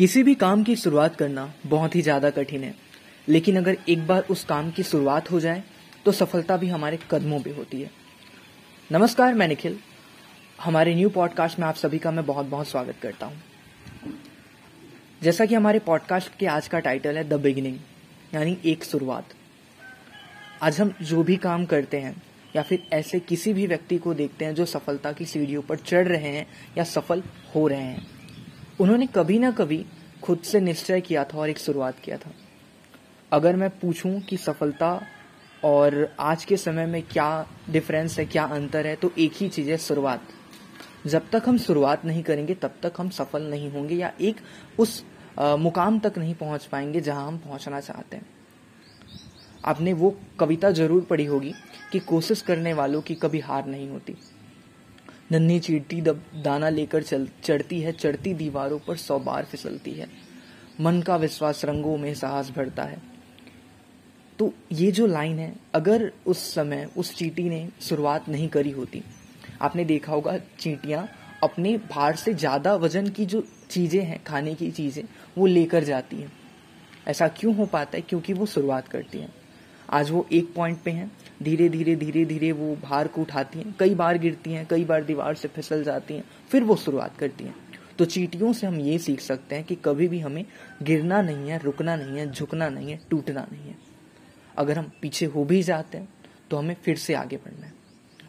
किसी भी काम की शुरुआत करना बहुत ही ज़्यादा कठिन है। लेकिन अगर एक बार उस काम की शुरुआत हो जाए तो सफलता भी हमारे कदमों पे होती है। नमस्कार, मैं निखिल। हमारे न्यू पॉडकास्ट में आप सभी का मैं बहुत बहुत स्वागत करता हूँ। जैसा कि हमारे पॉडकास्ट के आज का टाइटल है, द बिगिनिंग, यानी एक शुरुआत। आज हम जो भी काम करते हैं, या फिर ऐसे किसी भी व्यक्ति को देखते हैं जो सफलता की सीढ़ियों पर चढ़ रहे हैं, या सफल हो रहे हैं उन्होंने कभी ना कभी खुद से निश्चय किया था और एक शुरुआत किया था। अगर मैं पूछूँ कि सफलता और आज के समय में क्या डिफरेंस है क्या अंतर है तो एक ही चीज़ है शुरुआत। जब तक हम शुरुआत नहीं करेंगे तब तक हम सफल नहीं होंगे या एक उस आ, मुकाम तक नहीं पहुँच पाएँगे जहाँ हम पहुँचना चाहते हैं। आपने वो कविता ज़रूर पढ़ी होगी कि कोशिश करने वालों की कभी हार नहीं होती। नन्ही चीटी दाना लेकर चल, चढ़ती है, चढ़ती दीवारों पर सौ बार फिसलती है। मन का विश्वास रंगों में साहस भरता है। तो ये जो लाइन है, अगर उस समय उस चीटी ने शुरुआत नहीं करी होती, आपने देखा होगा चींटियाँ अपने भार से ज़्यादा वज़न की जो चीज़ें हैं, खाने की चीज़ें, वो लेकर जाती हैं। ऐसा क्यों हो पाता है? क्योंकि वो शुरुआत करती हैं। आज वो एक पॉइंट पे हैं। धीरे धीरे धीरे धीरे वो भार को उठाती हैं। कई बार गिरती हैं, कई बार दीवार से फिसल जाती हैं, फिर वो शुरुआत करती हैं। तो चीटियों से हम ये सीख सकते हैं कि कभी भी हमें गिरना नहीं है, रुकना नहीं है, झुकना नहीं है, टूटना नहीं है। अगर हम पीछे हो भी जाते हैं तो हमें फिर से आगे बढ़ना है।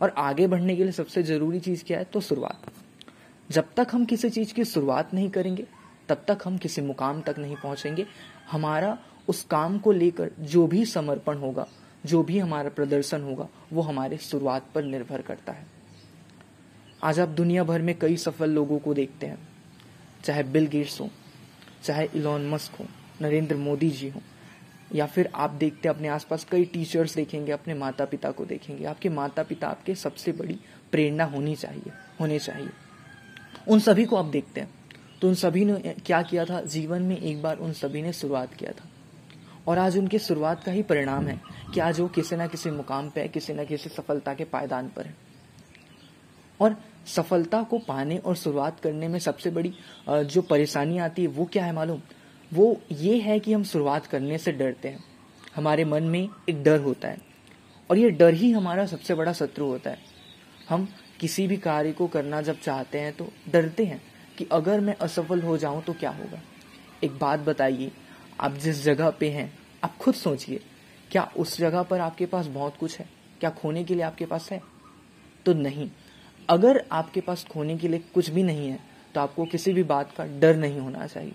और आगे बढ़ने के लिए सबसे ज़रूरी चीज़ क्या है? तो शुरुआत। जब तक हम किसी चीज़ की शुरुआत नहीं करेंगे, तब तक हम किसी मुकाम तक नहीं पहुँचेंगे। हमारा उस काम को लेकर जो भी समर्पण होगा, जो भी हमारा प्रदर्शन होगा, वो हमारे शुरुआत पर निर्भर करता है। आज आप दुनिया भर में कई सफल लोगों को देखते हैं, चाहे बिल गेट्स हो, चाहे इलॉन मस्क हो, नरेंद्र मोदी जी हो, या फिर आप देखते हैं अपने आसपास कई टीचर्स देखेंगे, अपने माता पिता को देखेंगे। आपके माता पिता आपके सबसे बड़ी प्रेरणा होनी चाहिए, होने चाहिए। उन सभी को आप देखते हैं। तो उन सभी ने क्या किया था? जीवन में एक बार उन सभी ने शुरुआत किया था। और आज उनकी शुरुआत का ही परिणाम है कि आज वो किसी ना किसी मुकाम पे किसी न किसी सफलता के पायदान पर है। और सफलता को पाने और शुरुआत करने में सबसे बड़ी जो परेशानी आती है, वो क्या है मालूम? वो ये है कि हम शुरुआत करने से डरते हैं। हमारे मन में एक डर होता है और ये डर ही हमारा सबसे बड़ा शत्रु होता है। हम किसी भी कार्य को करना जब चाहते हैं तो डरते हैं कि अगर मैं असफल हो जाऊँ तो क्या होगा? एक बात बताइए आप जिस जगह पे हैं, आप खुद सोचिए, क्या उस जगह पर आपके पास बहुत कुछ है? क्या खोने के लिए आपके पास है? तो नहीं। अगर आपके पास खोने के लिए कुछ भी नहीं है तो आपको किसी भी बात का डर नहीं होना चाहिए।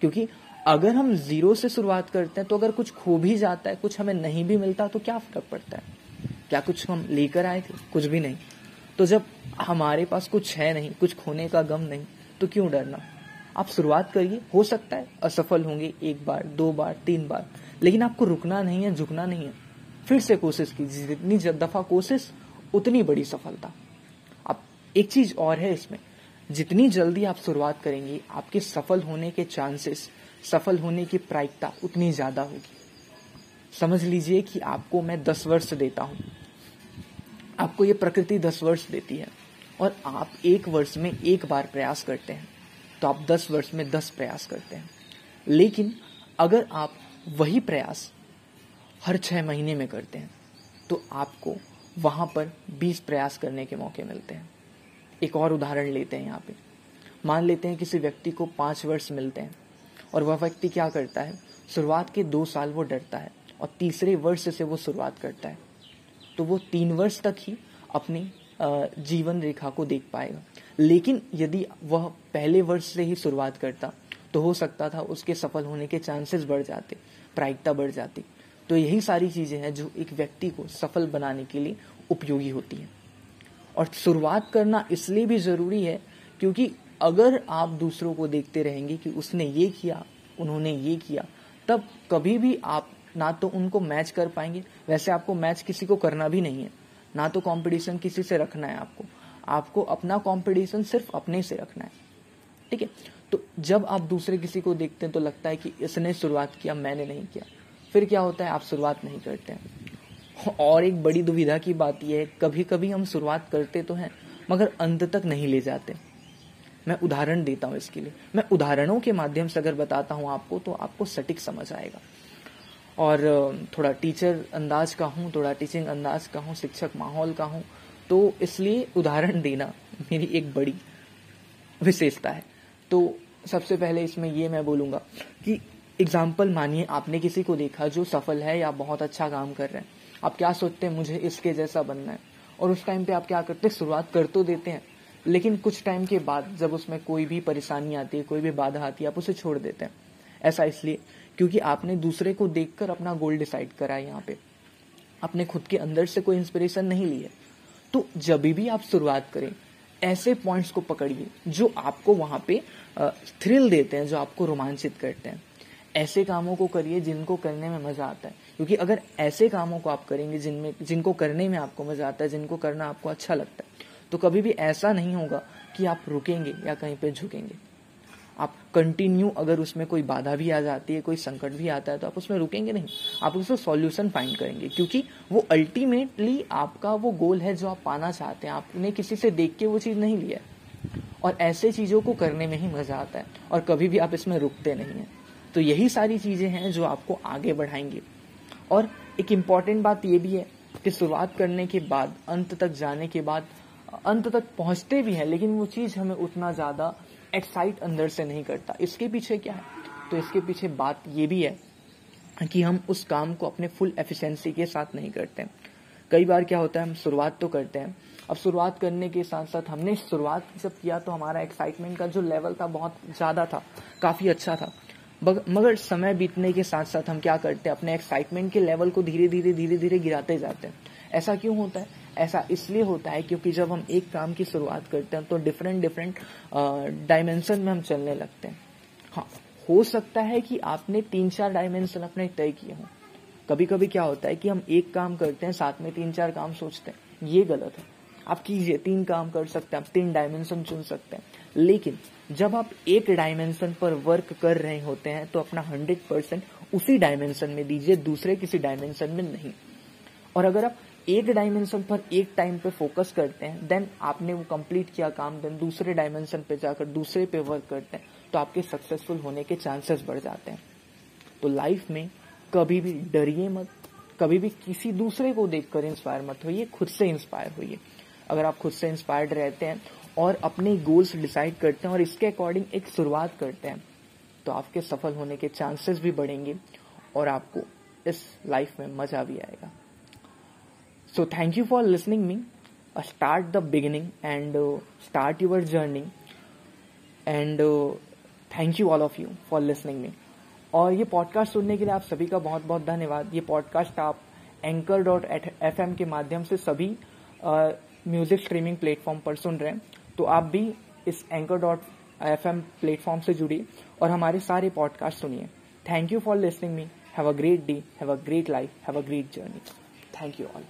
क्योंकि अगर हम ज़ीरो से शुरुआत करते हैं तो अगर कुछ खो भी जाता है, कुछ हमें नहीं भी मिलता तो क्या फ़र्क पड़ता है? क्या कुछ हम लेकर आए थे? कुछ भी नहीं। तो जब हमारे पास कुछ है नहीं, कुछ खोने का गम नहीं तो क्यों डरना? आप शुरुआत करिए, हो सकता है असफल होंगे एक बार, दो बार, तीन बार, लेकिन आपको रुकना नहीं है, झुकना नहीं है। फिर से कोशिश कीजिए, जितनी दफ़ा कोशिश, उतनी बड़ी सफलता। अब एक चीज़ और है इसमें, जितनी जल्दी आप शुरुआत करेंगे, आपके सफल होने के चांसेस सफल होने की प्रायिकता उतनी ज़्यादा होगी। समझ लीजिए कि आपको मैं दस वर्ष देता हूँ। आपको ये प्रकृति दस वर्ष देती है, और आप एक वर्ष में एक बार प्रयास करते हैं। तो आप दस वर्ष में दस प्रयास करते हैं। लेकिन अगर आप वही प्रयास हर छह महीने में करते हैं तो आपको वहाँ पर बीस प्रयास करने के मौके मिलते हैं। एक और उदाहरण लेते हैं यहाँ पे। मान लेते हैं किसी व्यक्ति को पाँच वर्ष मिलते हैं और वह व्यक्ति क्या करता है? शुरुआत के दो साल वो डरता है और तीसरे वर्ष से वो शुरुआत करता है। तो वो तीन वर्ष तक ही अपनी जीवन रेखा को देख पाएगा। लेकिन यदि वह पहले वर्ष से ही शुरुआत करता तो हो सकता था उसके सफल होने के चांसेस बढ़ जाते, प्रायिकता बढ़ जाती। तो यही सारी चीज़ें हैं जो एक व्यक्ति को सफल बनाने के लिए उपयोगी होती हैं। और शुरुआत करना इसलिए भी ज़रूरी है क्योंकि अगर आप दूसरों को देखते रहेंगे कि उसने ये किया, उन्होंने ये किया, तब कभी भी आप ना तो उनको मैच कर पाएँगे। वैसे आपको मैच किसी को करना भी नहीं है। ना तो कंपटीशन किसी से रखना है आपको। आपको अपना कंपटीशन सिर्फ़ अपने से रखना है। ठीक है? तो जब आप दूसरे किसी को देखते हैं तो लगता है कि इसने शुरुआत किया, मैंने नहीं किया। फिर क्या होता है? आप शुरुआत नहीं करते हैं। और एक बड़ी दुविधा की बात यह है कभी कभी हम शुरुआत करते तो हैं, मगर अंत तक नहीं ले जाते। मैं उदाहरण देता हूँ इसके लिए। मैं उदाहरणों के माध्यम से अगर बताता हूँ आपको तो आपको सटीक समझ आएगा। और थोड़ा टीचर अंदाज का हूँ, थोड़ा टीचिंग अंदाज का हूँ, शिक्षक माहौल का हूँ तो इसलिए उदाहरण देना मेरी एक बड़ी विशेषता है। तो सबसे पहले इसमें ये मैं बोलूँगा कि एग्ज़ाम्पल मानिए, आपने किसी को देखा जो सफल है या बहुत अच्छा काम कर रहे हैं। आप क्या सोचते हैं, मुझे इसके जैसा बनना है? और उस टाइम पे आप क्या करते हैं, शुरुआत कर तो देते हैं, लेकिन कुछ टाइम के बाद जब उसमें कोई भी परेशानी आती है, कोई भी बाधा आती है, आप उसे छोड़ देते हैं। ऐसा इसलिए क्योंकि आपने दूसरे को देखकर अपना गोल डिसाइड करा है यहाँ पे। आपने खुद के अंदर से कोई इंस्पिरेशन नहीं ली है। तो जब भी आप शुरुआत करें, ऐसे पॉइंट्स को पकड़िए जो आपको वहाँ पे थ्रिल देते हैं, जो आपको रोमांचित करते हैं। ऐसे कामों को करिए जिनको करने में मज़ा आता है। क्योंकि अगर ऐसे कामों को आप करेंगे जिनमें, जिनको करने में आपको मज़ा आता है, जिनको करना आपको अच्छा लगता है तो कभी भी ऐसा नहीं होगा कि आप रुकेंगे या कहीं पे झुकेंगे। आप कंटिन्यू अगर उसमें कोई बाधा भी आ जाती है, कोई संकट भी आता है तो आप उसमें रुकेंगे नहीं। आप उसमें सॉल्यूशन फाइंड करेंगे, क्योंकि वो अल्टीमेटली आपका वो गोल है जो आप पाना चाहते हैं। आपने किसी से देख के वो चीज़ नहीं लिया। और ऐसे चीज़ों को करने में ही मज़ा आता है, और कभी भी आप इसमें रुकते नहीं है। तो यही सारी चीज़ें हैं जो आपको आगे बढ़ाएँगे। और एक इंपॉर्टेंट बात ये भी है कि शुरुआत करने के बाद, अंत तक जाने के बाद, अंत तक पहुँचते भी हैं, लेकिन वो चीज़ हमें उतना ज़्यादा एक्साइट अंदर से नहीं करता। इसके पीछे क्या है? तो इसके पीछे बात ये भी है कि हम उस काम को अपने फुल एफिशिएंसी के साथ नहीं करते कई बार क्या होता है, हम शुरुआत तो करते हैं। अब शुरुआत करने के साथ साथ हमने शुरुआत जब किया तो हमारा एक्साइटमेंट का जो लेवल था बहुत ज़्यादा था, काफ़ी अच्छा था। मगर समय बीतने के साथ साथ हम क्या करते हैं, अपने एक्साइटमेंट के लेवल को धीरे धीरे धीरे धीरे गिराते जाते हैं। ऐसा क्यों होता है? ऐसा इसलिए होता है क्योंकि जब हम एक काम की शुरुआत करते हैं तो डिफरेंट डिफरेंट डायमेंशन में हम चलने लगते हैं। हाँ हो सकता है कि आपने तीन चार डायमेंशन अपने तय किए हों। कभी कभी क्या होता है कि हम एक काम करते हैं, साथ में तीन चार काम सोचते हैं। ये गलत है। आप कीजिए, तीन काम कर सकते हैं, आप तीन डायमेंशन चुन सकते हैं। लेकिन, जब आप एक डायमेंशन पर वर्क कर रहे होते हैं तो अपना हंड्रेड परसेंट उसी डायमेंशन में दीजिए, दूसरे किसी डायमेंशन में नहीं। और अगर आप एक डायमेंशन पर एक टाइम पे फोकस करते हैं देन आपने वो कंप्लीट किया काम देन दूसरे डायमेंशन पे जाकर दूसरे पे वर्क करते हैं तो आपके सक्सेसफुल होने के चांसेस बढ़ जाते हैं। तो लाइफ में कभी भी डरिए मत, कभी भी किसी दूसरे को देखकर इंस्पायर मत होइए, खुद से इंस्पायर होइए। अगर आप खुद से इंस्पायर्ड रहते हैं और अपने गोल्स डिसाइड करते हैं और इसके अकॉर्डिंग एक शुरुआत करते हैं तो आपके सफल होने के चांसेस भी बढ़ेंगे और आपको इस लाइफ में मज़ा भी आएगा। So thank you for listening me. Uh, start the beginning and uh. And uh, thank you all of you for listening me. और ये पॉडकास्ट सुनने के लिए आप सभी का बहुत बहुत धन्यवाद। ये पॉडकास्ट आप एंकर डॉट एफ़ एम के माध्यम से सभी म्यूज़िक स्ट्रीमिंग प्लेटफॉर्म पर सुन रहे हैं। तो आप भी इस anchor dot F M platform से जुड़िए और हमारे सारे पॉडकास्ट सुनिए। Thank you for listening me have a great day have a great life have a great journey thank you all